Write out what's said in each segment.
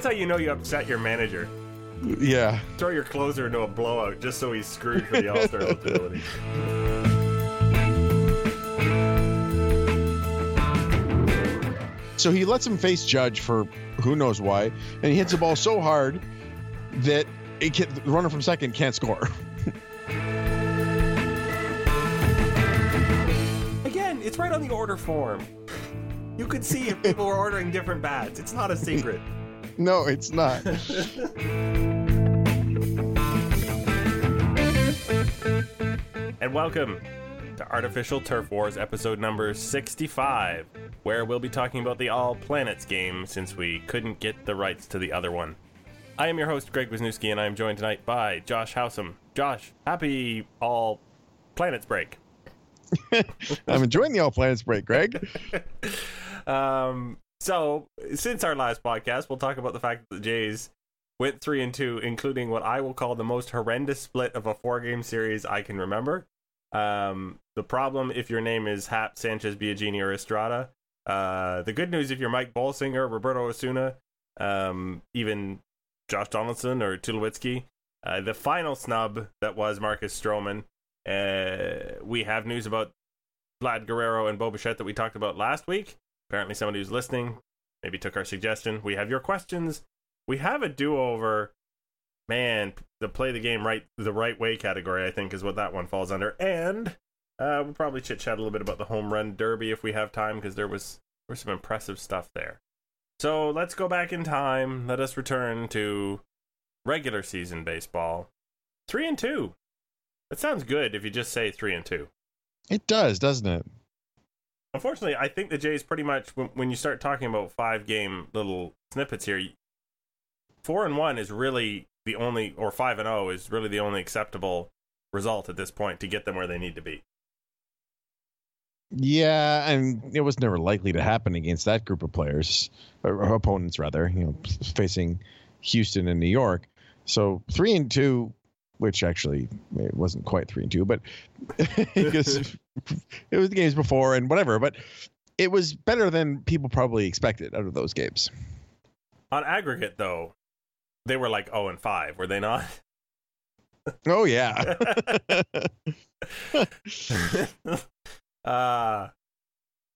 That's how you know you upset your manager. Yeah. Throw your closer into a blowout just so he's screwed for the All Star eligibility. So he lets him face Judge for who knows why, and he hits the ball so hard that it can, the runner from second can't score. Again, it's right on the order form. You could see if people were ordering different bats. It's not a secret. no, it's not. And welcome to Artificial Turf Wars, episode number 65, where we'll be talking about the All Planets game since we couldn't get the rights to the other one. I am your host, Greg Wisniewski, and I am joined tonight by Josh Howsam. Josh, happy All Planets break. I'm enjoying the All Planets break, Greg. Um, so, since our last podcast, we'll talk about the fact that the Jays went three and two, including what I will call the most horrendous split of a four-game series I can remember. Um, the problem if your name is Happ, Sanchez, Biagini, or Estrada. Uh, the good news if you're Mike Bolsinger, Roberto Osuna, um, even Josh Donaldson or Tulowitzki. Uh, the final snub that was Marcus Stroman. Uh, we have news about Vlad Guerrero and Bo Bichette that we talked about last week. Apparently, somebody who's listening maybe took our suggestion. We have your questions. We have a do-over. Man, the play the game right the right way category, I think, is what that one falls under. And uh, we'll probably chit chat a little bit about the home run derby if we have time, because there was there was some impressive stuff there. So let's go back in time. Let us return to regular season baseball. Three and two. That sounds good if you just say three and two. It does, doesn't it? Unfortunately, I think the Jays pretty much when, when you start talking about five game little snippets here, four and one is really the only, or five and zero is really the only acceptable result at this point to get them where they need to be. Yeah, and it was never likely to happen against that group of players, or opponents rather. You know, facing Houston and New York. So three and two, which actually it wasn't quite three and two, but because it was the games before and whatever. But it was better than people probably expected out of those games. On aggregate, though, they were like zero and five, were they not? Oh yeah. uh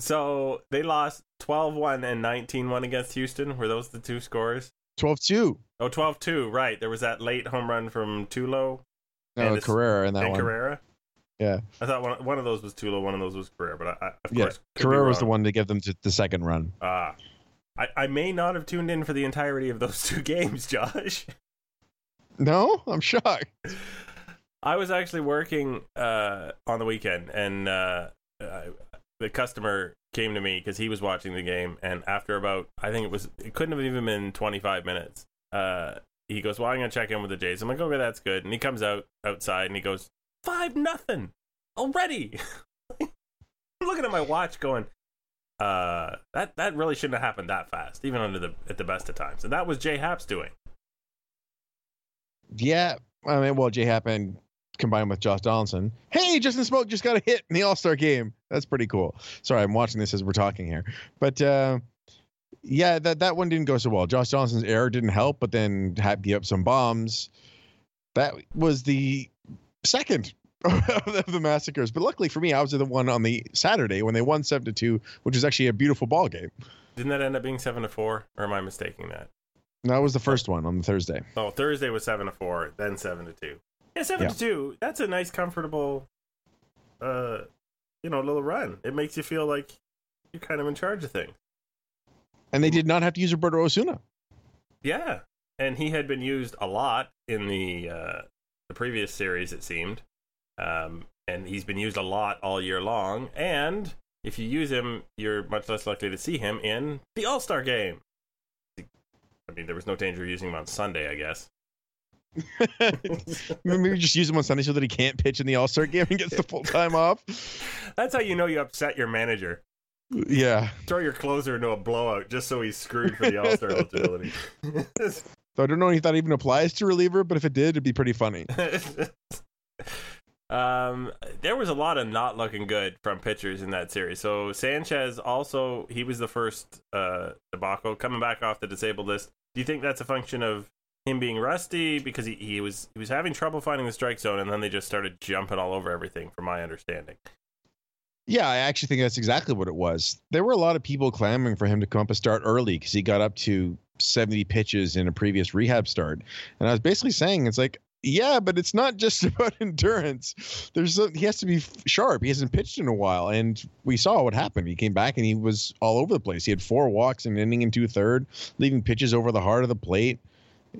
so they lost 12-1 and 19-1 against Houston. Were those the two scores? 12-2. Oh, 12-2, right. There was that late home run from Tulo. No, And Carrera in that and one. Carrera. Yeah, I thought one, one of those was Tulo, one of those was Carrera, but I, I of yeah. course Carrera was the one to give them to the second run. Ah, I, I may not have tuned in for the entirety of those two games, Josh. No, I'm shocked. I was actually working uh, on the weekend, and uh, uh, the customer came to me because he was watching the game, and after about I think it was it couldn't have even been 25 minutes. Uh, he goes, "Well, I'm gonna check in with the Jays." I'm like, "Okay, that's good." And he comes out outside and he goes, five nothing already." I'm looking at my watch, going, "Uh, that that really shouldn't have happened that fast, even under the at the best of times." And that was Jay Happ's doing. Yeah, I mean, well, Jay Happen combined with Josh Donaldson. Hey, Justin Smoak just got a hit in the All Star game. That's pretty cool. Sorry, I'm watching this as we're talking here, but uh, yeah, that that one didn't go so well. Josh Johnson's error didn't help, but then Happ gave up some bombs. That was the second of the massacres. But luckily for me, I was the one on the Saturday when they won seven to two, which was actually a beautiful ball game. Didn't that end up being seven to four, or am I mistaking that? That was the first one on the Thursday. Oh, Thursday was seven to four, then seven to two. Yeah, seven Yeah. to two. That's a nice, comfortable, uh, you know, little run. It makes you feel like you're kind of in charge of things. And they did not have to use Roberto Osuna. Yeah, and he had been used a lot in the uh, the previous series, it seemed. Um, and he's been used a lot all year long. And if you use him, you're much less likely to see him in the All Star game. I mean, there was no danger of using him on Sunday, I guess. Maybe just use him on Sunday so that he can't pitch in the All Star game and gets the full time off. That's how you know you upset your manager. Yeah. Throw your closer into a blowout just so he's screwed for the All Star eligibility. So I don't know if that even applies to reliever, but if it did, it'd be pretty funny. um, there was a lot of not looking good from pitchers in that series. So Sanchez also he was the first uh, debacle coming back off the disabled list. Do you think that's a function of him being rusty because he, he was he was having trouble finding the strike zone and then they just started jumping all over everything from my understanding. Yeah, I actually think that's exactly what it was. There were a lot of people clamoring for him to come up and start early because he got up to 70 pitches in a previous rehab start. And I was basically saying, it's like, yeah, but it's not just about endurance. There's a, he has to be sharp. He hasn't pitched in a while, and we saw what happened. He came back and he was all over the place. He had four walks and inning and two third, leaving pitches over the heart of the plate.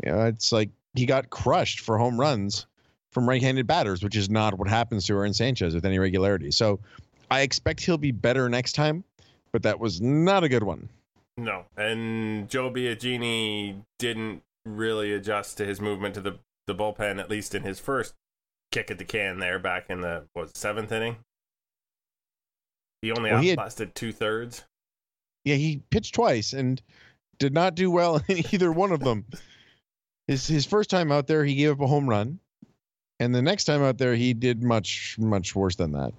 You know, it's like he got crushed for home runs from right-handed batters, which is not what happens to Aaron Sanchez with any regularity. So I expect he'll be better next time, but that was not a good one. No, and Joe Biagini didn't really adjust to his movement to the the bullpen, at least in his first kick at the can there back in the what seventh inning. He only well, outlasted two thirds. Yeah, he pitched twice and did not do well in either one of them. His his first time out there, he gave up a home run, and the next time out there, he did much much worse than that.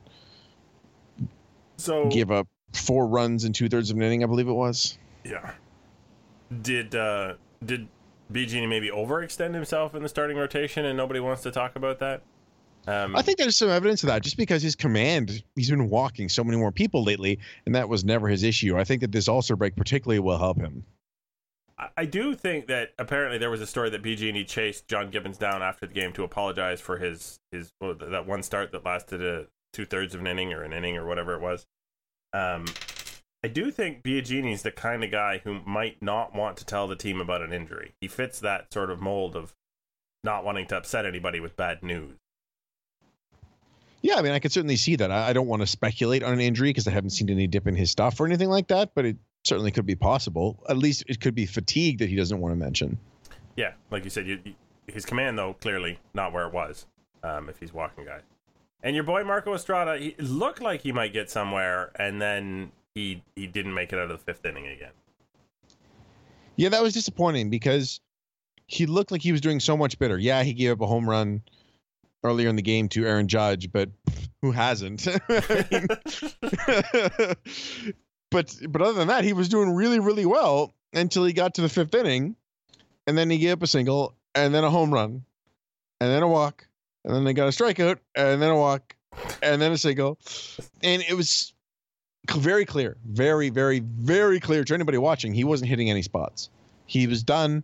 So give up four runs in two thirds of an inning, I believe it was. Yeah. Did uh did Biagini maybe overextend himself in the starting rotation, and nobody wants to talk about that? Um, I think there's some evidence of that, just because his command, he's been walking so many more people lately, and that was never his issue. I think that this All-Star break particularly will help him. I do think that apparently there was a story that Biagini chased John Gibbons down after the game to apologize for his his well, that one start that lasted a two thirds of an inning or an inning or whatever it was. Um, I do think Biagini's the kind of guy who might not want to tell the team about an injury. He fits that sort of mold of not wanting to upset anybody with bad news. Yeah, I mean, I could certainly see that. I, I don't want to speculate on an injury because I haven't seen any dip in his stuff or anything like that, but it certainly could be possible. At least it could be fatigue that he doesn't want to mention. Yeah, like you said, you, his command though clearly not where it was. Um, if he's walking guys, and your boy Marco Estrada, he looked like he might get somewhere, and then he he didn't make it out of the fifth inning again. Yeah, that was disappointing because he looked like he was doing so much better. Yeah, he gave up a home run earlier in the game to Aaron Judge, but who hasn't? but but other than that, he was doing really really well until he got to the fifth inning, and then he gave up a single, and then a home run, and then a walk, and then they got a strikeout, and then a walk, and then a single, and it was very clear, very, very, very clear to anybody watching. He wasn't hitting any spots. He was done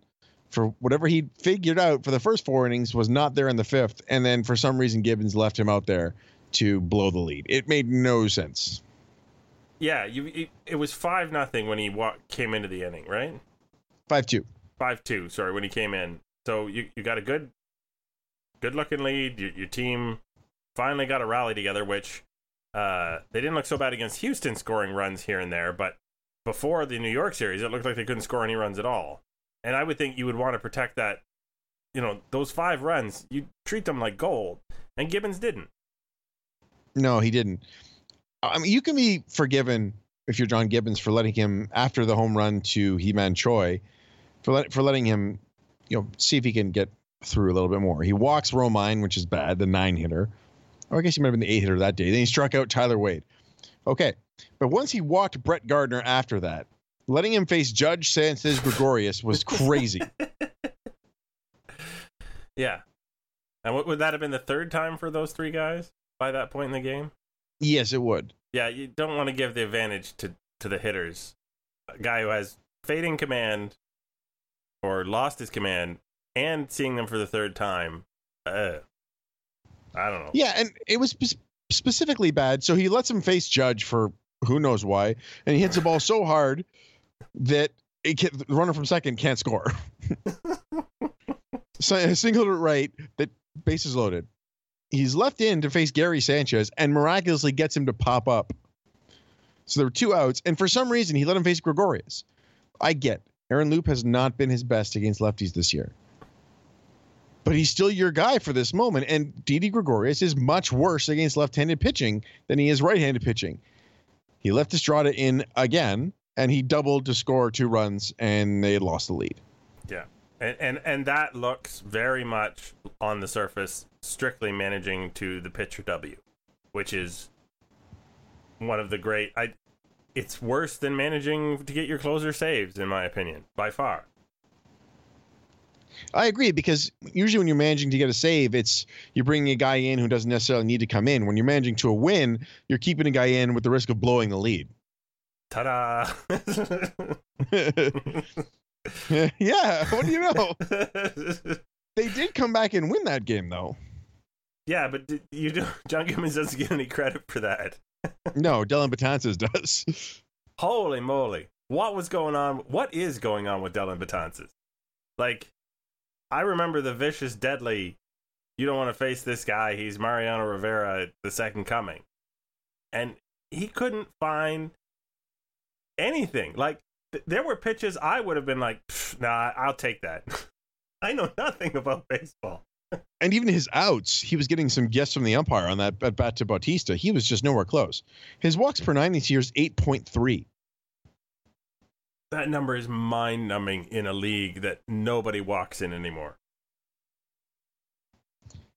for whatever he figured out for the first four innings was not there in the fifth, and then for some reason Gibbons left him out there to blow the lead. It made no sense. Yeah, you it, it was five nothing when he walk, came into the inning, right? Five two. Five two. Sorry, when he came in. So you you got a good, good looking lead. Your, your team finally got a rally together, which uh, they didn't look so bad against Houston scoring runs here and there, but before the New York series, it looked like they couldn't score any runs at all. And I would think you would want to protect that, you know, those five runs, you treat them like gold. And Gibbons didn't. No, he didn't. I mean, you can be forgiven if you're John Gibbons for letting him after the home run to Ji-Man Choi, for let, for letting him, you know, see if he can get through a little bit more. He walks Romine, which is bad, the nine hitter or I guess he might have been the eight hitter that day. Then he struck out Tyler Wade. Okay. But once he walked Brett Gardner after that, letting him face Judge Sanchez Gregorius was crazy. yeah. And what would that have been the third time for those three guys by that point in the game? Yes, it would. Yeah, you don't want to give the advantage to, to the hitters. A guy who has fading command or lost his command and seeing them for the third time. Uh, I don't know. Yeah, and it was spe- specifically bad. So he lets him face Judge for who knows why, and he hits the ball so hard that it can, the runner from second can't score. so a single to right that bases loaded. He's left in to face Gary Sanchez and miraculously gets him to pop up. So there were two outs, and for some reason he let him face Gregorius. I get Aaron Loup has not been his best against lefties this year. But he's still your guy for this moment. And Didi Gregorius is much worse against left handed pitching than he is right handed pitching. He left Estrada in again, and he doubled to score two runs, and they lost the lead. Yeah. And, and and that looks very much on the surface strictly managing to the pitcher W, which is one of the great I it's worse than managing to get your closer saves in my opinion, by far. I agree because usually when you're managing to get a save, it's you're bringing a guy in who doesn't necessarily need to come in. When you're managing to a win, you're keeping a guy in with the risk of blowing the lead. Ta-da! yeah, what do you know? they did come back and win that game, though. Yeah, but you do, John Gibbons doesn't get any credit for that. no, Dellin Betances does. Holy moly! What was going on? What is going on with Dellin Betances? Like, I remember the vicious, deadly. You don't want to face this guy. He's Mariano Rivera, the second coming, and he couldn't find anything. Like th- there were pitches I would have been like, nah, I'll take that. I know nothing about baseball. and even his outs, he was getting some guests from the umpire on that at bat to Bautista. He was just nowhere close. His walks per nine this year is eight point three. That number is mind numbing in a league that nobody walks in anymore.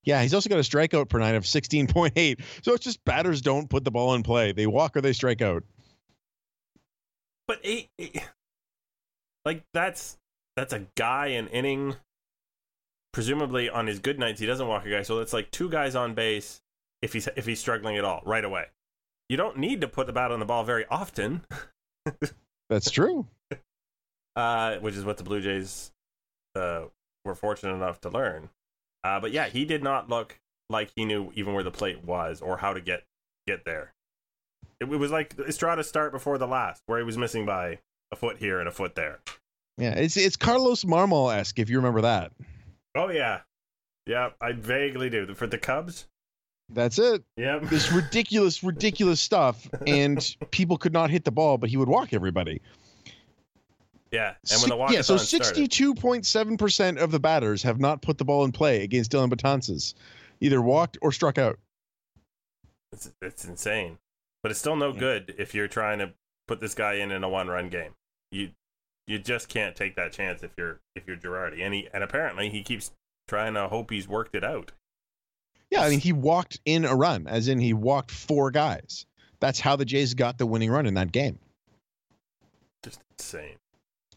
Yeah, he's also got a strikeout per nine of 16.8. So it's just batters don't put the ball in play. They walk or they strike out. But eight, eight, like that's that's a guy an inning. Presumably on his good nights he doesn't walk a guy, so that's like two guys on base if he's if he's struggling at all right away. You don't need to put the bat on the ball very often. That's true. Uh, which is what the Blue Jays uh, were fortunate enough to learn. Uh, but yeah, he did not look like he knew even where the plate was or how to get get there. It, it was like Estrada's start before the last, where he was missing by a foot here and a foot there. Yeah, it's it's Carlos Marmol esque if you remember that. Oh yeah, yeah, I vaguely do. For the Cubs. That's it. Yep. This ridiculous, ridiculous stuff, and people could not hit the ball, but he would walk everybody. Yeah, and when the walk yeah, so sixty-two point seven percent of the batters have not put the ball in play against Dellin Betances, either walked or struck out. It's, it's insane, but it's still no yeah. good if you're trying to put this guy in in a one-run game. You you just can't take that chance if you're if you're Girardi, and he and apparently he keeps trying to hope he's worked it out. Yeah, I mean he walked in a run, as in he walked four guys. That's how the Jays got the winning run in that game. Just insane.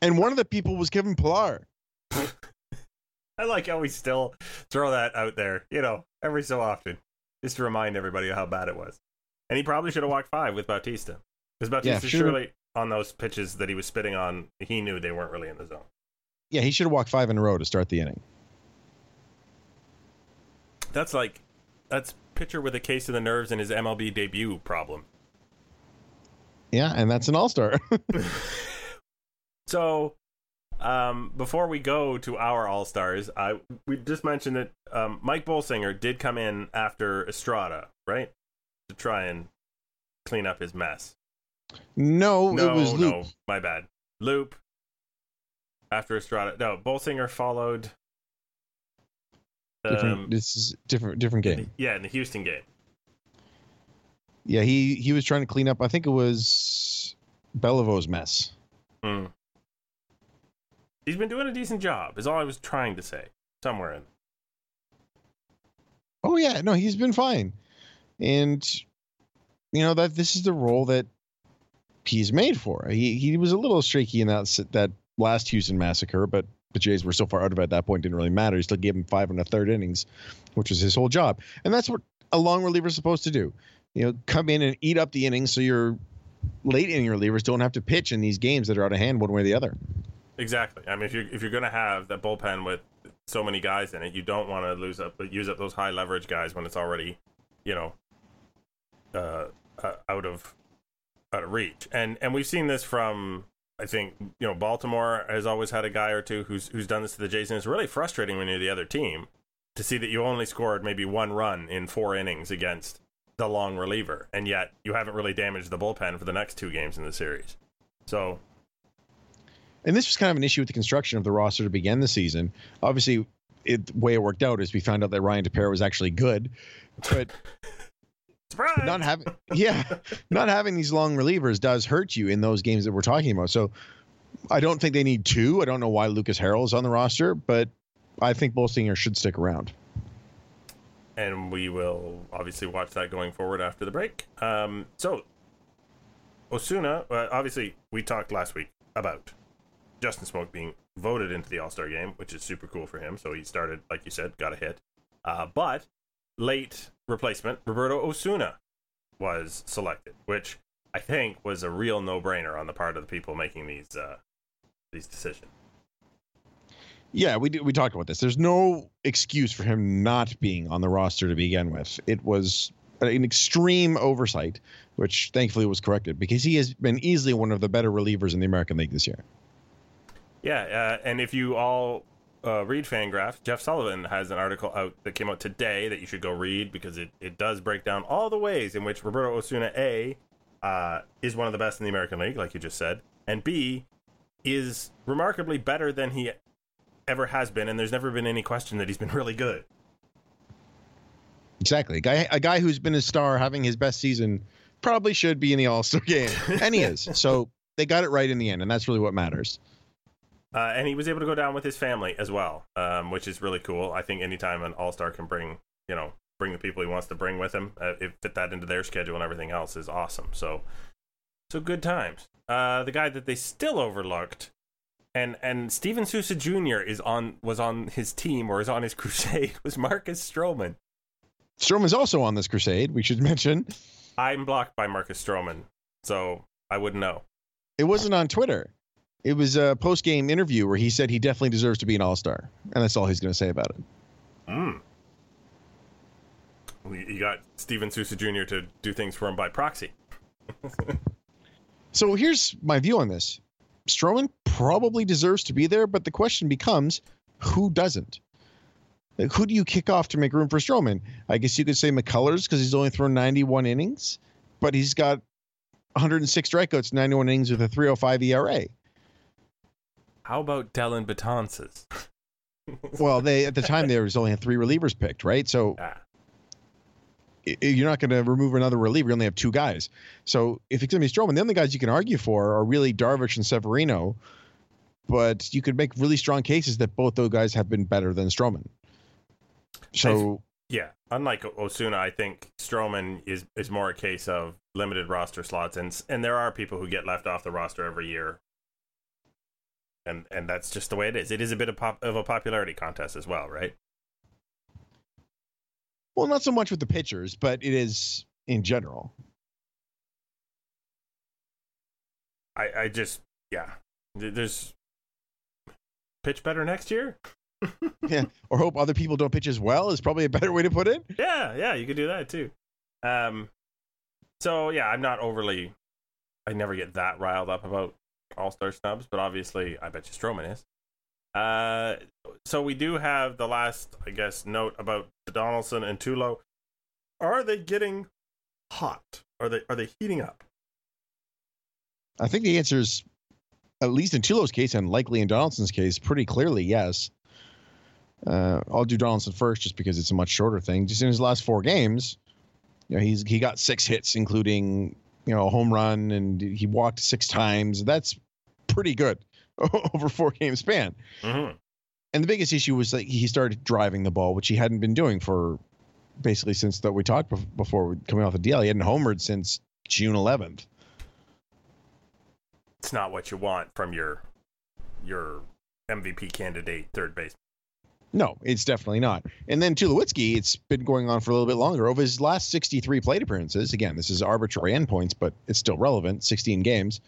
And one of the people was Kevin Pillar. I like how we still throw that out there, you know, every so often, just to remind everybody how bad it was. And he probably should have walked five with Bautista. Because Bautista yeah, surely on those pitches that he was spitting on, he knew they weren't really in the zone. Yeah, he should have walked five in a row to start the inning. That's like that's pitcher with a case of the nerves in his MLB debut problem. Yeah, and that's an all star. so um, before we go to our all stars, I we just mentioned that um, Mike Bolsinger did come in after Estrada, right, to try and clean up his mess. No, no it was Loup. No, my bad. Loup after Estrada. No, Bolsinger followed. Different. Um, this is different. Different game. Yeah, in the Houston game. Yeah, he he was trying to clean up. I think it was Belivo's mess. Mm. He's been doing a decent job. Is all I was trying to say. Somewhere in. Oh yeah, no, he's been fine, and you know that this is the role that he's made for. He he was a little streaky in that that last Houston massacre, but the Jays were so far out of it at that point, didn't really matter. He still gave him five and a third innings, which was his whole job. And that's what a long reliever is supposed to do. You know, come in and eat up the innings so your late inning relievers don't have to pitch in these games that are out of hand one way or the other. Exactly. I mean, if you're if you're going to have that bullpen with so many guys in it, you don't want to lose up, use up those high leverage guys when it's already, you know, uh, uh, out of out of reach. And and we've seen this from I think you know Baltimore has always had a guy or two who's who's done this to the Jays, and it's really frustrating when you're the other team to see that you only scored maybe one run in four innings against the long reliever, and yet you haven't really damaged the bullpen for the next two games in the series. So, and this was kind of an issue with the construction of the roster to begin the season. Obviously, it, the way it worked out is we found out that Ryan Tepera was actually good, but surprise! not having yeah, not having these long relievers does hurt you in those games that we're talking about. So I don't think they need two. I don't know why Lucas Harrell is on the roster, but I think Bolsinger should stick around. And we will obviously watch that going forward after the break. Um, so Osuna, uh, obviously, we talked last week about Justin Smoak being voted into the All Star game, which is super cool for him. So he started, like you said, got a hit. Uh, but late replacement Roberto Osuna was selected, which I think was a real no brainer on the part of the people making these uh, these decisions. Yeah, we we talked about this. There's no excuse for him not being on the roster to begin with. It was an extreme oversight, which thankfully was corrected because he has been easily one of the better relievers in the American League this year. Yeah, uh, and if you all uh, read Fangraph, Jeff Sullivan has an article out that came out today that you should go read because it, it does break down all the ways in which Roberto Osuna A uh, is one of the best in the American League, like you just said, and B is remarkably better than he ever has been, and there's never been any question that he's been really good. Exactly, a guy a guy who's been a star, having his best season, probably should be in the All Star game, and he is. So they got it right in the end, and that's really what matters. Uh, and he was able to go down with his family as well, um, which is really cool. I think anytime an All Star can bring, you know, bring the people he wants to bring with him, uh, it fit that into their schedule and everything else is awesome. So, so good times. Uh, the guy that they still overlooked, and and Steven Souza Jr. is on was on his team or is on his crusade was Marcus Stroman. Stroman is also on this crusade. We should mention. I'm blocked by Marcus Stroman, so I wouldn't know. It wasn't on Twitter. It was a post game interview where he said he definitely deserves to be an All Star, and that's all he's going to say about it. Mm. You got Steven Souza Jr. to do things for him by proxy. so here's my view on this: Stroman probably deserves to be there, but the question becomes, who doesn't? Like, who do you kick off to make room for Stroman? I guess you could say McCullers because he's only thrown 91 innings, but he's got 106 strikeouts, 91 innings with a 3.05 ERA. How about Dellin Betances? well, they at the time there was only three relievers picked, right? So you're not going to remove another reliever. You only have two guys. So if it's going to be Stroman, the only guys you can argue for are really Darvish and Severino. But you could make really strong cases that both those guys have been better than Stroman. So yeah, unlike Osuna, I think Stroman is is more a case of limited roster slots, and and there are people who get left off the roster every year and and that's just the way it is. It is a bit of pop of a popularity contest as well, right? Well, not so much with the pitchers, but it is in general. I I just yeah, there's pitch better next year. yeah, or hope other people don't pitch as well is probably a better way to put it. Yeah, yeah, you could do that too. Um, so yeah, I'm not overly. I never get that riled up about all Star snubs, but obviously, I bet you Stroman is. Uh, so we do have the last, I guess, note about Donaldson and Tulo. Are they getting hot? Are they are they heating up? I think the answer is, at least in Tulo's case and likely in Donaldson's case, pretty clearly yes. Uh, I'll do Donaldson first, just because it's a much shorter thing. Just in his last four games, you know, he's he got six hits, including you know a home run, and he walked six times. That's pretty good over four game span. Mm-hmm. And the biggest issue was that he started driving the ball, which he hadn't been doing for basically since that we talked before coming off the DL. He hadn't homered since June 11th. It's not what you want from your your MVP candidate third base. No, it's definitely not. And then Tulowitzki, it's been going on for a little bit longer. Over his last 63 plate appearances, again, this is arbitrary endpoints, but it's still relevant. 16 games.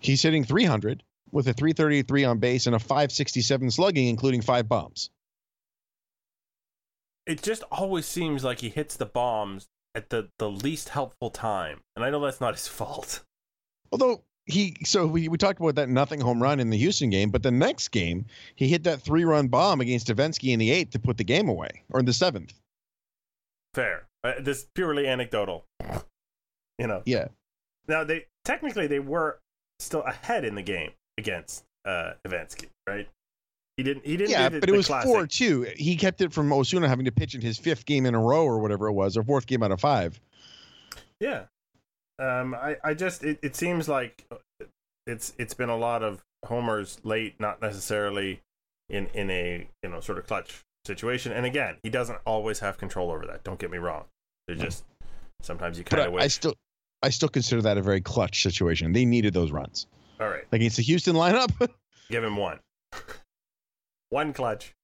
He's hitting 300 with a 333 on base and a 567 slugging, including five bombs. It just always seems like he hits the bombs at the, the least helpful time. And I know that's not his fault. Although he so we, we talked about that nothing home run in the Houston game, but the next game he hit that three run bomb against Devenski in the eighth to put the game away, or in the seventh. Fair. Uh, this purely anecdotal. You know. Yeah. Now they technically they were still ahead in the game against uh Devenski, right? He didn't. He didn't. Yeah, the, but it was four two. He kept it from Osuna having to pitch in his fifth game in a row or whatever it was, or fourth game out of five. Yeah. Um. I. I just. It, it seems like it's. It's been a lot of homers late, not necessarily in in a you know sort of clutch situation. And again, he doesn't always have control over that. Don't get me wrong. They're just sometimes you kind I, of I wish. still, I still consider that a very clutch situation. They needed those runs All right. like against the Houston lineup. Give him one. one clutch.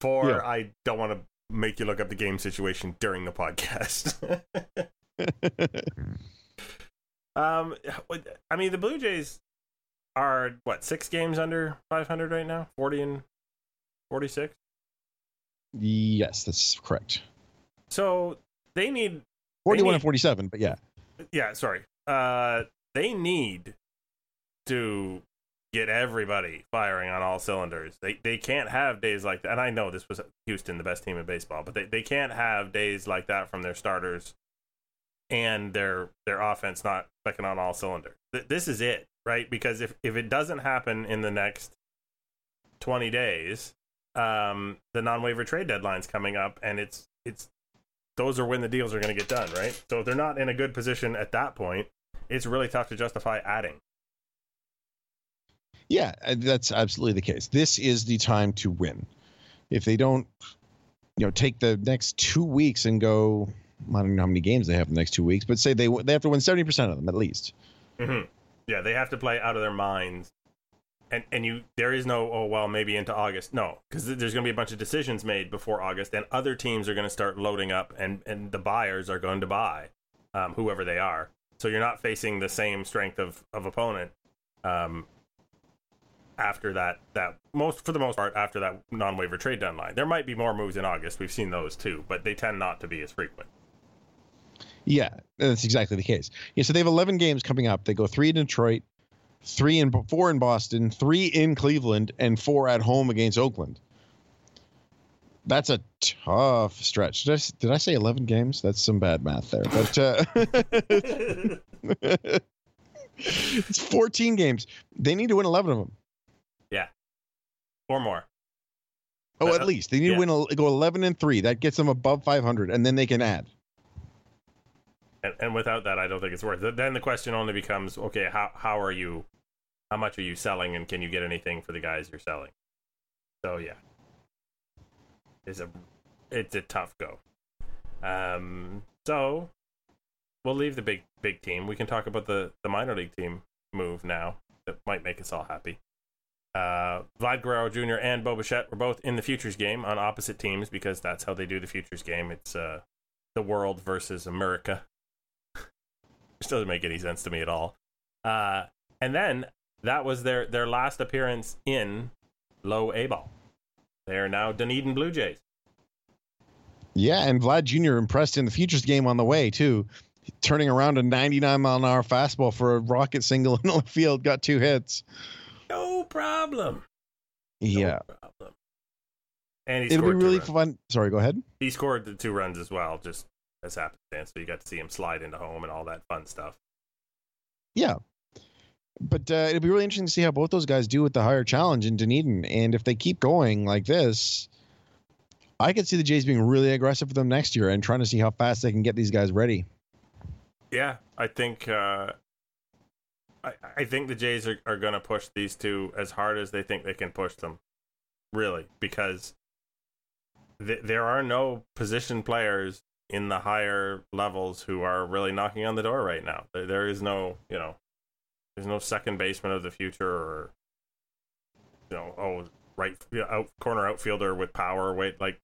Four. Yeah. I don't want to make you look up the game situation during the podcast. um. I mean, the Blue Jays are what six games under 500 right now? 40 and 46. yes, that's correct. So they need Forty-one need- and forty-seven, but yeah, yeah, sorry. Uh, they need to get everybody firing on all cylinders. They they can't have days like that. And I know this was Houston, the best team in baseball, but they, they can't have days like that from their starters and their their offense not clicking on all cylinders. Th- This is it, right? Because if if it doesn't happen in the next twenty days, um, the non-waiver trade deadline's coming up, and it's it's those are when the deals are going to get done, right? So if they're not in a good position at that point, it's really tough to justify adding. yeah, uh, that's absolutely the case. This is the time to win. If they don't, you know, take the next two weeks and go, I don't know how many games they have in the next two weeks, but say they they have to win seventy percent of them at least. hmm Yeah, they have to play out of their minds, and and you there is no oh well maybe into August no because there's going to be a bunch of decisions made before August, and other teams are going to start loading up, and and the buyers are going to buy, um, whoever they are. So you're not facing the same strength of of opponent. Um, after that, that most for the most part after that non waiver trade deadline, there might be more moves in August. We've seen those too, but they tend not to be as frequent. Yeah, that's exactly the case. Yeah, so they have 11 games coming up. They go three in Detroit, three in four in Boston, three in Cleveland, and four at home against Oakland. That's a tough stretch. Did I, did I say 11 games? That's some bad math there. But uh, it's 14 games. They need to win 11 of them. Yeah. Four more. Oh, Uh, at least they need yeah. to win. Go 11 and three. That gets them above 500, and then they can add. And, and without that, I don't think it's worth it. Then the question only becomes, okay, how how are you, how much are you selling, and can you get anything for the guys you're selling? So yeah, it's a it's a tough go. Um, so we'll leave the big big team. We can talk about the the minor league team move now that might make us all happy. Uh, Vlad Guerrero Jr. and Bo were both in the futures game on opposite teams because that's how they do the futures game. It's uh, the world versus America which doesn't make any sense to me at all. Uh, and then that was their their last appearance in low A ball. They are now Dunedin Blue Jays. Yeah, and Vlad Jr. impressed in the futures game on the way too, turning around a 99 mile an hour fastball for a rocket single in the field, got two hits. No problem. No Yeah, problem. And he it'll be really fun. Sorry, go ahead. He scored the two runs as well, just as happenstance. So you got to see him slide into home and all that fun stuff. Yeah, but uh, it'll be really interesting to see how both those guys do with the higher challenge in Dunedin, and if they keep going like this. I could see the Jays being really aggressive for them next year and trying to see how fast they can get these guys ready. Yeah, I think uh, I I think the Jays are, are going to push these two as hard as they think they can push them, really, because th- there are no position players in the higher levels who are really knocking on the door right now. There, is no, you know, there's no second baseman of the future or you know, oh, right out corner outfielder with power. Wait, like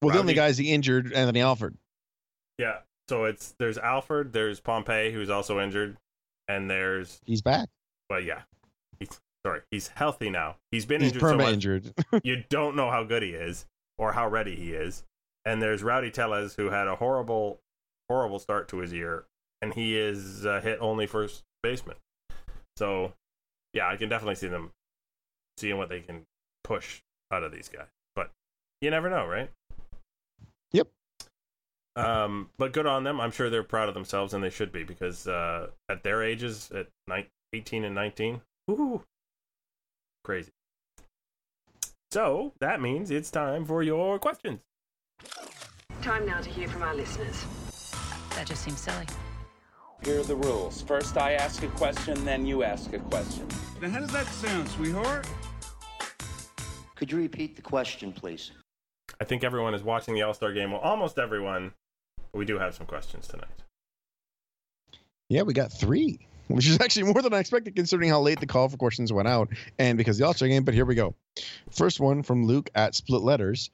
Well, the Rowdy- only guys he injured, Anthony Alford. yeah. So it's there's Alford, there's Pompey who's also injured, and there's He's back. Well, yeah. He's sorry. He's healthy now. He's been He's injured so much. injured. You don't know how good he is or how ready he is. And there's Rowdy Tellez who had a horrible, horrible start to his year, and he is uh, hit only first baseman. So, yeah, I can definitely see them seeing what they can push out of these guys. But you never know, right? Yep. Um, but good on them. I'm sure they're proud of themselves, and they should be because uh, at their ages, at 18 and 19, whoo, crazy. So that means it's time for your questions. Time now to hear from our listeners. That just seems silly. Here are the rules. First, I ask a question, then you ask a question. Now, how does that sound, sweetheart? Could you repeat the question, please? I think everyone is watching the All Star game. Well, almost everyone. We do have some questions tonight. Yeah, we got three, which is actually more than I expected considering how late the call for questions went out and because the All Star game. But here we go. First one from Luke at Split Letters.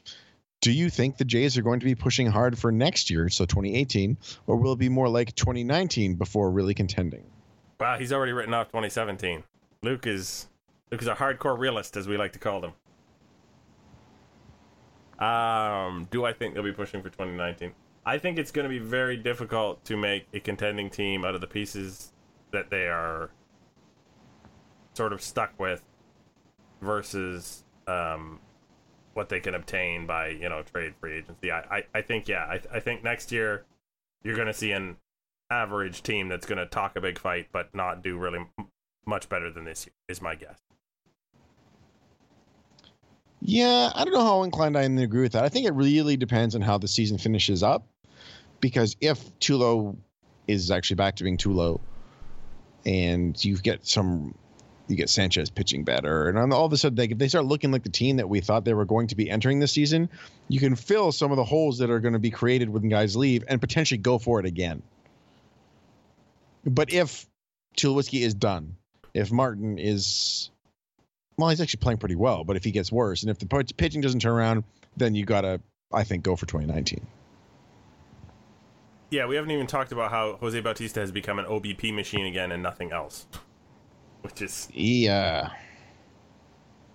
Do you think the Jays are going to be pushing hard for next year, so 2018, or will it be more like 2019 before really contending? Wow, he's already written off 2017. Luke is Luke is a hardcore realist, as we like to call them. Um, do I think they'll be pushing for 2019? I think it's going to be very difficult to make a contending team out of the pieces that they are sort of stuck with versus um, what they can obtain by you know trade free agency. I I, I think yeah I I think next year you're going to see an average team that's going to talk a big fight but not do really m- much better than this year is my guess. Yeah, I don't know how inclined I am to agree with that. I think it really depends on how the season finishes up. Because if Tulo is actually back to being Tulo, and you get some, you get Sanchez pitching better, and all of a sudden they, if they start looking like the team that we thought they were going to be entering this season, you can fill some of the holes that are going to be created when guys leave and potentially go for it again. But if Tulowitzki is done, if Martin is well, he's actually playing pretty well, but if he gets worse and if the pitching doesn't turn around, then you got to, I think, go for 2019. Yeah, we haven't even talked about how Jose Bautista has become an OBP machine again and nothing else, which is yeah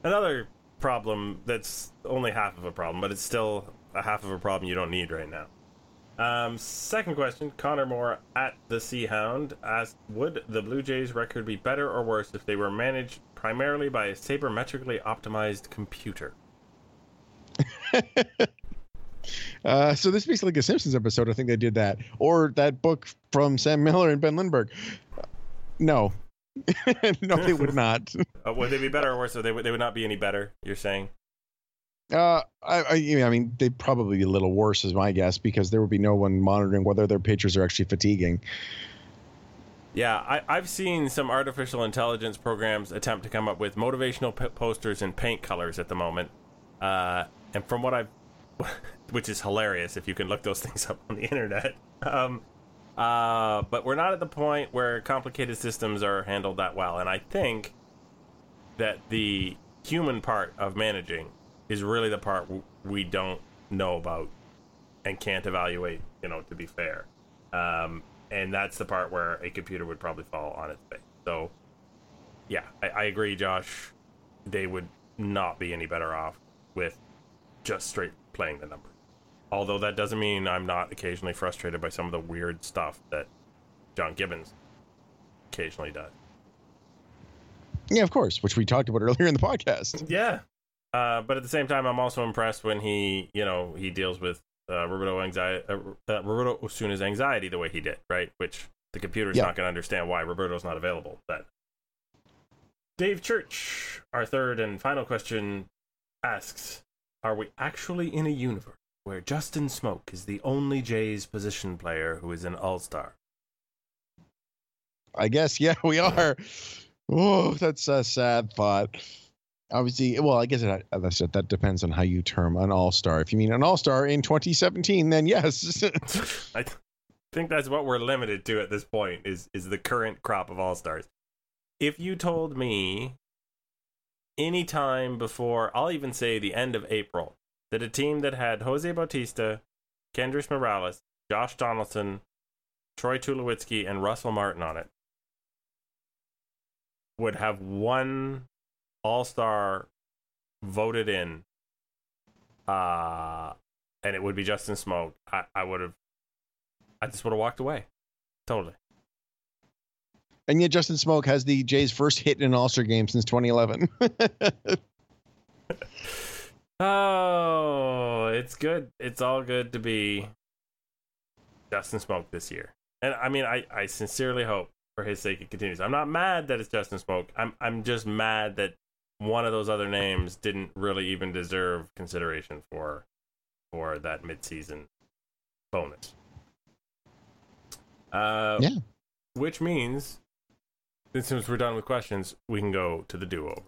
another problem that's only half of a problem, but it's still a half of a problem you don't need right now. Um, second question, Connor Moore at the Sea Hound asked, "Would the Blue Jays record be better or worse if they were managed primarily by a sabermetrically optimized computer?" uh, so this speaks like a Simpsons episode. I think they did that, or that book from Sam Miller and Ben Lindbergh. No, no, they would not. uh, would they be better or worse? So they would they would not be any better. You're saying? Uh, I, I, I mean, they'd probably be a little worse, is my guess, because there would be no one monitoring whether their pitchers are actually fatiguing. Yeah, I, I've seen some artificial intelligence programs attempt to come up with motivational p- posters in paint colors at the moment, uh, and from what I've, which is hilarious if you can look those things up on the internet. Um, uh, but we're not at the point where complicated systems are handled that well, and I think that the human part of managing is really the part we don't know about and can't evaluate, you know, to be fair. Um, and that's the part where a computer would probably fall on its face. So, yeah, I, I agree, Josh. They would not be any better off with just straight playing the numbers. Although that doesn't mean I'm not occasionally frustrated by some of the weird stuff that John Gibbons occasionally does. Yeah, of course, which we talked about earlier in the podcast. Yeah, uh, but at the same time, I'm also impressed when he, you know, he deals with uh, Roberto anxiety, uh, uh, Roberto Osuna's anxiety the way he did, right? Which the computer's Yeah. not going to understand why Roberto's not available. But Dave Church, our third and final question, asks: Are we actually in a universe where Justin Smoak is the only Jays position player who is an All Star? I guess, yeah, we are. Oh, that's a sad thought. Obviously, well, I guess it, as I said, that depends on how you term an all star. If you mean an all star in 2017, then yes. I think that's what we're limited to at this point is is the current crop of all stars. If you told me any time before, I'll even say the end of April, that a team that had Jose Bautista, Kendrys Morales, Josh Donaldson, Troy Tulowitzki, and Russell Martin on it would have one all star voted in, uh, and it would be Justin Smoak, I, I would have, I just would have walked away. Totally. And yet Justin Smoak has the Jays' first hit in an All Star game since 2011. Oh, it's good. It's all good to be Justin Smoak this year. And I mean, I, I sincerely hope for his sake it continues. I'm not mad that it's Justin Smoak. I'm I'm just mad that one of those other names didn't really even deserve consideration for for that midseason bonus. Uh, Yeah. Which means, since we're done with questions, we can go to the duo.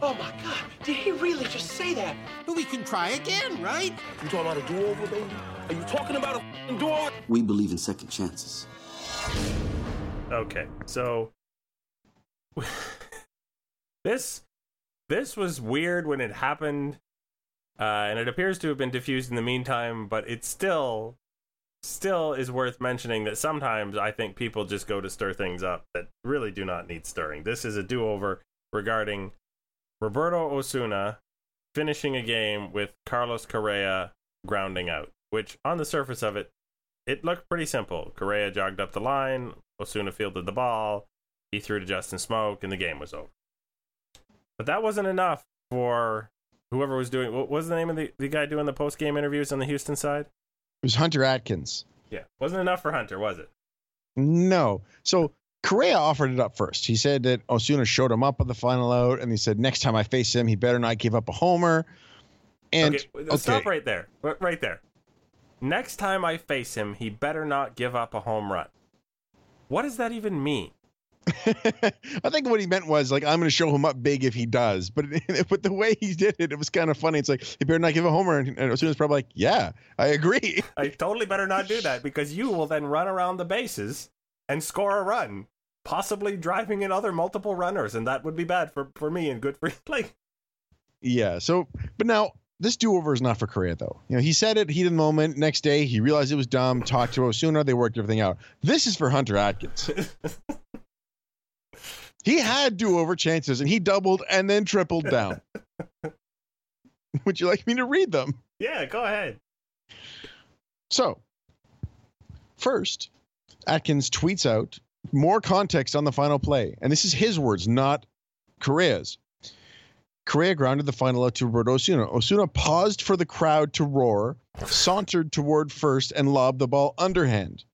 Oh my god, did he really just say that? But we can try again, right? You talking about a do-over, baby? Are you talking about a f***ing do-over? We believe in second chances. Okay, so this this was weird when it happened, uh, and it appears to have been diffused in the meantime. But it still still is worth mentioning that sometimes I think people just go to stir things up that really do not need stirring. This is a do-over regarding Roberto Osuna finishing a game with Carlos Correa grounding out, which on the surface of it, it looked pretty simple. Correa jogged up the line, Osuna fielded the ball, he threw to Justin Smoak, and the game was over. But that wasn't enough for whoever was doing. What was the name of the, the guy doing the post game interviews on the Houston side? It was Hunter Atkins. Yeah, wasn't enough for Hunter, was it? No. So Correa offered it up first. He said that Osuna showed him up on the final out, and he said next time I face him, he better not give up a homer. And okay, stop right there. Right there. Next time I face him, he better not give up a home run. What does that even mean? I think what he meant was like I'm going to show him up big if he does, but but the way he did it, it was kind of funny. It's like he better not give a homer, and, and Osuna's probably like, "Yeah, I agree." I totally better not do that because you will then run around the bases and score a run, possibly driving in other multiple runners, and that would be bad for for me and good for like. Yeah. So, but now this do-over is not for Correa though. You know, he said it heat of the moment. Next day, he realized it was dumb. Talked to Osuna. They worked everything out. This is for Hunter Atkins. he had do-over chances, and he doubled and then tripled down. Would you like me to read them? Yeah, go ahead. So, first, Atkins tweets out more context on the final play, and this is his words, not Correa's. Correa grounded the final out to Roberto Osuna. Osuna paused for the crowd to roar, sauntered toward first, and lobbed the ball underhand.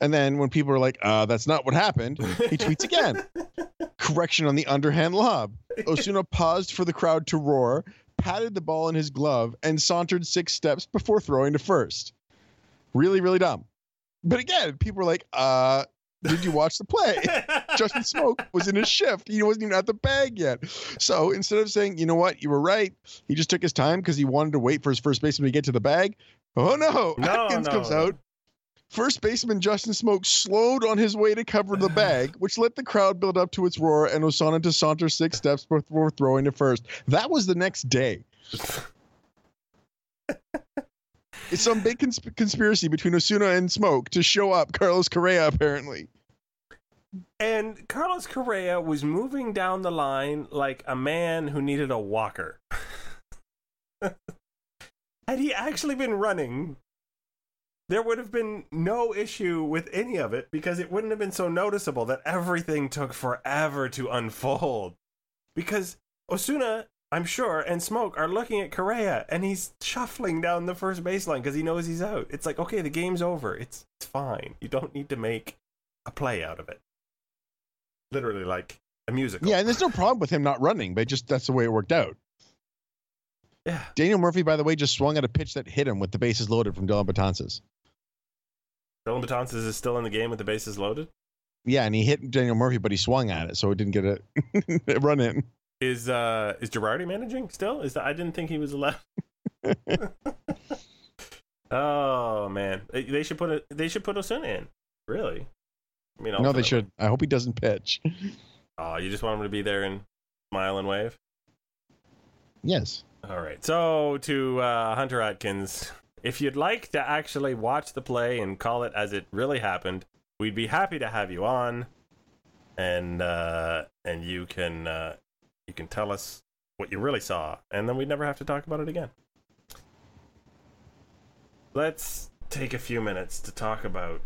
And then when people are like, uh, that's not what happened, he tweets again. Correction on the underhand lob. Osuna paused for the crowd to roar, patted the ball in his glove, and sauntered six steps before throwing to first. Really, really dumb. But again, people are like, uh, did you watch the play? Justin Smoak was in his shift. He wasn't even at the bag yet. So instead of saying, you know what, you were right, he just took his time because he wanted to wait for his first baseman to get to the bag. Oh no, no Atkins no, comes out. First baseman Justin Smoak slowed on his way to cover the bag, which let the crowd build up to its roar and Osuna to saunter six steps before throwing to first. That was the next day. It's some big cons- conspiracy between Osuna and Smoak to show up Carlos Correa, apparently. And Carlos Correa was moving down the line like a man who needed a walker. Had he actually been running, there would have been no issue with any of it because it wouldn't have been so noticeable that everything took forever to unfold. Because Osuna, I'm sure, and Smoak are looking at Correa and he's shuffling down the first baseline because he knows he's out. It's like, okay, the game's over. It's, it's fine. You don't need to make a play out of it. Literally like a musical. Yeah, and there's no problem with him not running, but just that's the way it worked out. Yeah. Daniel Murphy, by the way, just swung at a pitch that hit him with the bases loaded from Dellin Betances. Dellin Betances is still in the game with the bases loaded. Yeah, and he hit Daniel Murphy, but he swung at it, so it didn't get a run in. Is uh is Girardi managing still? Is that I didn't think he was allowed. oh man, they, should put it. They should put Osuna in. Really? I mean, No, they should. I hope he doesn't pitch. Oh, you just want him to be there and smile and wave. Yes. All right. So to uh, Hunter Atkins, if you'd like to actually watch the play and call it as it really happened, we'd be happy to have you on, and uh, and you can uh, you can tell us what you really saw, and then we'd never have to talk about it again. Let's take a few minutes to talk about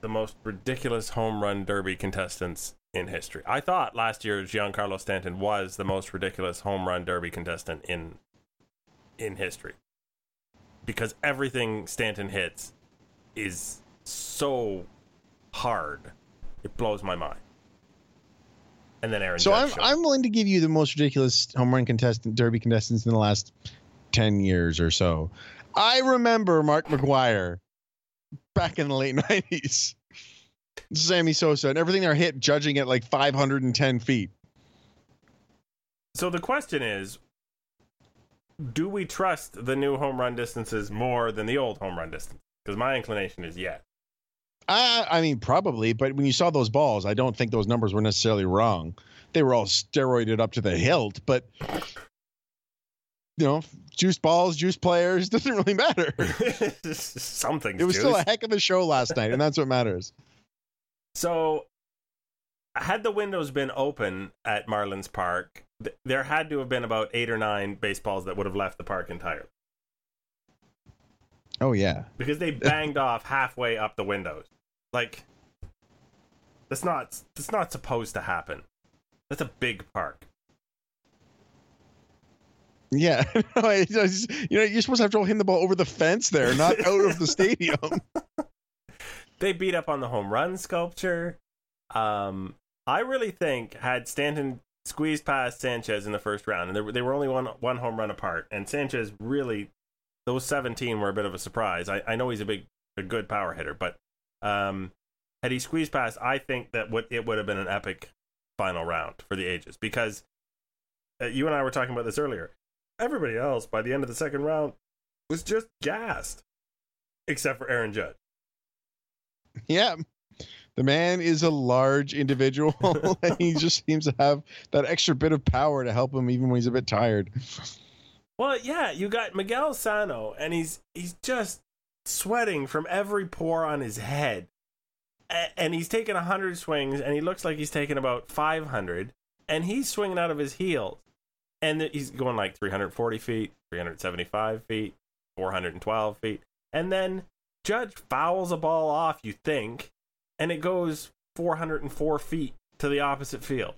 the most ridiculous home run derby contestants in history. I thought last year Giancarlo Stanton was the most ridiculous home run derby contestant in in history. Because everything Stanton hits is so hard. It blows my mind. And then Aaron. So Judge I'm I'm willing to give you the most ridiculous home run contestant derby contestants in the last ten years or so. I remember Mark McGwire back in the late nineties. Sammy Sosa and everything they're hit judging at like 510 feet. So the question is do we trust the new home run distances more than the old home run distance? Because my inclination is yes. I, I mean, probably, but when you saw those balls, I don't think those numbers were necessarily wrong. They were all steroided up to the hilt, but you know, juice balls, juice players doesn't really matter. Something. It was still a heck of a show last night, and that's what matters. So, had the windows been open at Marlins Park, th- there had to have been about eight or nine baseballs that would have left the park entirely Oh yeah, because they banged off halfway up the windows. Like, that's not that's not supposed to happen. That's a big park. yeah. No, I- I just- you know, you're supposed to have to hit the ball over the fence there, not out of the stadium. they beat up on the home run sculpture. Um, I really think had Stanton squeezed past Sanchez in the first round, and they were, they were only one one home run apart, and Sanchez really those seventeen were a bit of a surprise. I, I know he's a big a good power hitter, but um, had he squeezed past, I think that would it would have been an epic final round for the ages because uh, you and I were talking about this earlier. Everybody else by the end of the second round was just gassed, except for Aaron Judge. yeah. The man is a large individual, and he just seems to have that extra bit of power to help him even when he's a bit tired. Well, yeah, you got Miguel Sano, and he's he's just sweating from every pore on his head, A- and he's taking hundred swings, and he looks like he's taking about five hundred, and he's swinging out of his heels, and th- he's going like three hundred forty feet, three hundred seventy five feet, four hundred and twelve feet, and then Judge fouls a ball off, you think, and it goes four hundred and four feet to the opposite field.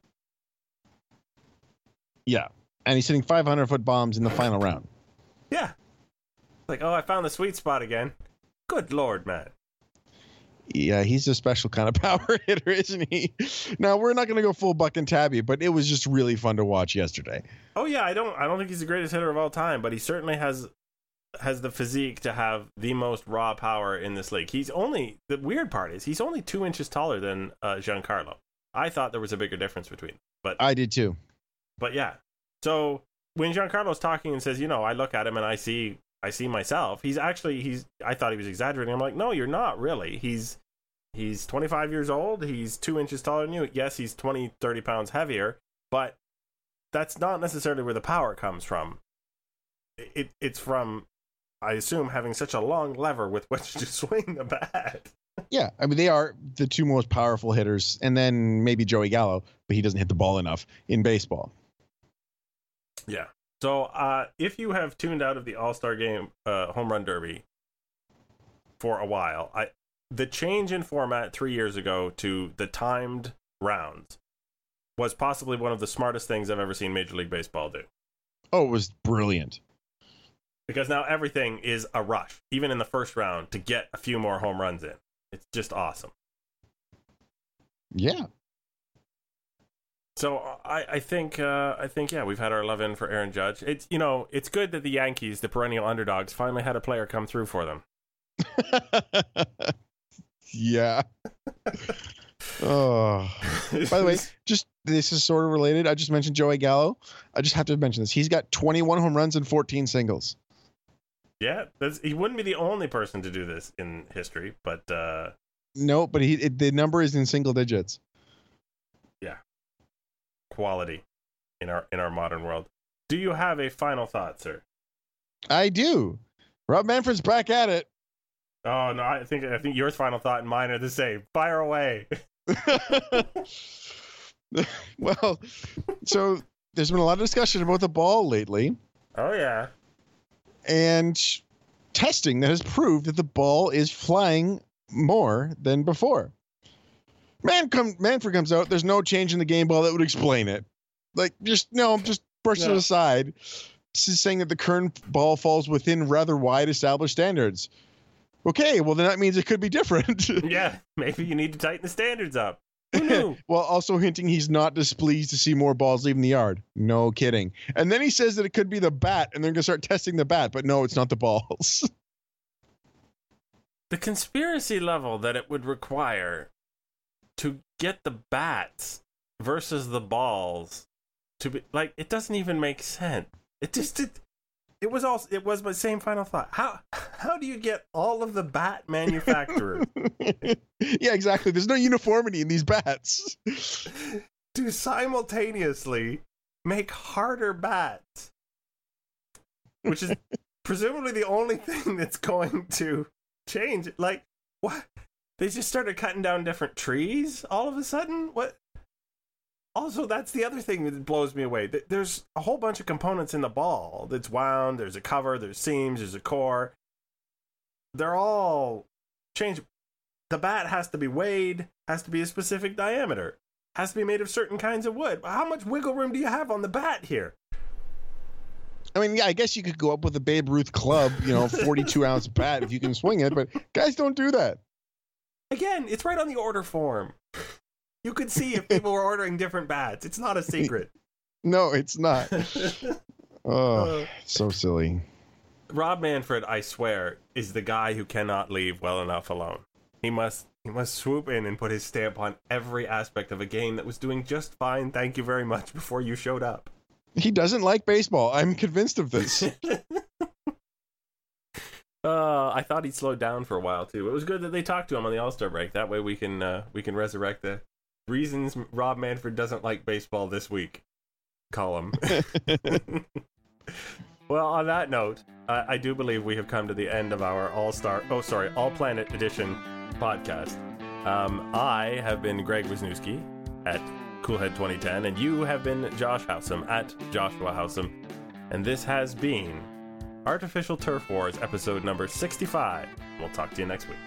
Yeah, and he's hitting 500 foot bombs in the final round. Yeah, like oh, I found the sweet spot again. Good lord, man. Yeah, he's a special kind of power hitter, isn't he? Now we're not going to go full buck and tabby, but it was just really fun to watch yesterday. Oh yeah, I don't I don't think he's the greatest hitter of all time, but he certainly has has the physique to have the most raw power in this league. He's only the weird part is he's only two inches taller than uh, Giancarlo. I thought there was a bigger difference between, them. but I did too. but yeah. So when Giancarlo's talking and says, you know, I look at him and I see I see myself. He's actually he's I thought he was exaggerating. I'm like, no, you're not really. He's he's 25 years old. He's two inches taller than you. Yes, he's 20, 30 pounds heavier, but that's not necessarily where the power comes from. It it's from I assume having such a long lever with which to swing the bat. Yeah, I mean they are the two most powerful hitters, and then maybe Joey Gallo, but he doesn't hit the ball enough in baseball. Yeah. So uh, if you have tuned out of the All Star Game uh, Home Run Derby for a while, I the change in format three years ago to the timed rounds was possibly one of the smartest things I've ever seen Major League Baseball do. Oh, it was brilliant. Because now everything is a rush, even in the first round, to get a few more home runs in. It's just awesome. Yeah, So I, I think uh, I think yeah we've had our love in for Aaron Judge. It's you know it's good that the Yankees, the perennial underdogs, finally had a player come through for them. yeah. oh. By the way, just this is sort of related. I just mentioned Joey Gallo. I just have to mention this. He's got 21 home runs and 14 singles. yeah, that's, he wouldn't be the only person to do this in history, but uh, No, but he it, the number is in single digits. Quality in our in our modern world. Do you have a final thought, sir? I do. Rob Manfred's back at it. Oh no, I think I think your final thought and mine are the same. Fire away. well, so there's been a lot of discussion about the ball lately Oh yeah. and testing that has proved that the ball is flying more than before. Man come Manfred comes out. There's no change in the game ball that would explain it. Like just no, just brush it aside. This is saying that the current ball falls within rather wide established standards. Okay, well then that means it could be different. Yeah, maybe you need to tighten the standards up. Who knew? While also hinting he's not displeased to see more balls leaving the yard. No kidding. And then he says that it could be the bat, and they're gonna start testing the bat, but no, it's not the balls. the conspiracy level that it would require to get the bats versus the balls to be like it doesn't even make sense. It just it, it was all it was my same final thought. How how do you get all of the bat manufacturers yeah, exactly. There's no uniformity in these bats. to simultaneously make harder bats? Which is presumably the only thing that's going to change. Like, what? They just started cutting down different trees all of a sudden? What? Also, that's the other thing that blows me away. There's a whole bunch of components in the ball that's wound. There's a cover, there's seams, there's a core. They're all changed. The bat has to be weighed, has to be a specific diameter, has to be made of certain kinds of wood. How much wiggle room do you have on the bat here? I mean, yeah, I guess you could go up with a Babe Ruth club, you know, 42 ounce bat if you can swing it, but guys don't do that. Again, it's right on the order form. You could see if people were ordering different bats. It's not a secret. No, it's not. Oh, Uh, so silly. Rob Manfred, I swear, is the guy who cannot leave well enough alone. He must he must swoop in and put his stamp on every aspect of a game that was doing just fine, thank you very much, before you showed up. He doesn't like baseball. I'm convinced of this. Uh, I thought he slowed down for a while too. It was good that they talked to him on the All Star break. That way we can uh, we can resurrect the reasons Rob Manfred doesn't like baseball this week. Column. well, on that note, I, I do believe we have come to the end of our All Star. Oh, sorry, All Planet Edition podcast. Um, I have been Greg Wisniewski at Coolhead 2010, and you have been Josh Howsam at Joshua Howsam, and this has been Artificial Turf Wars, episode number 65. We'll talk to you next week.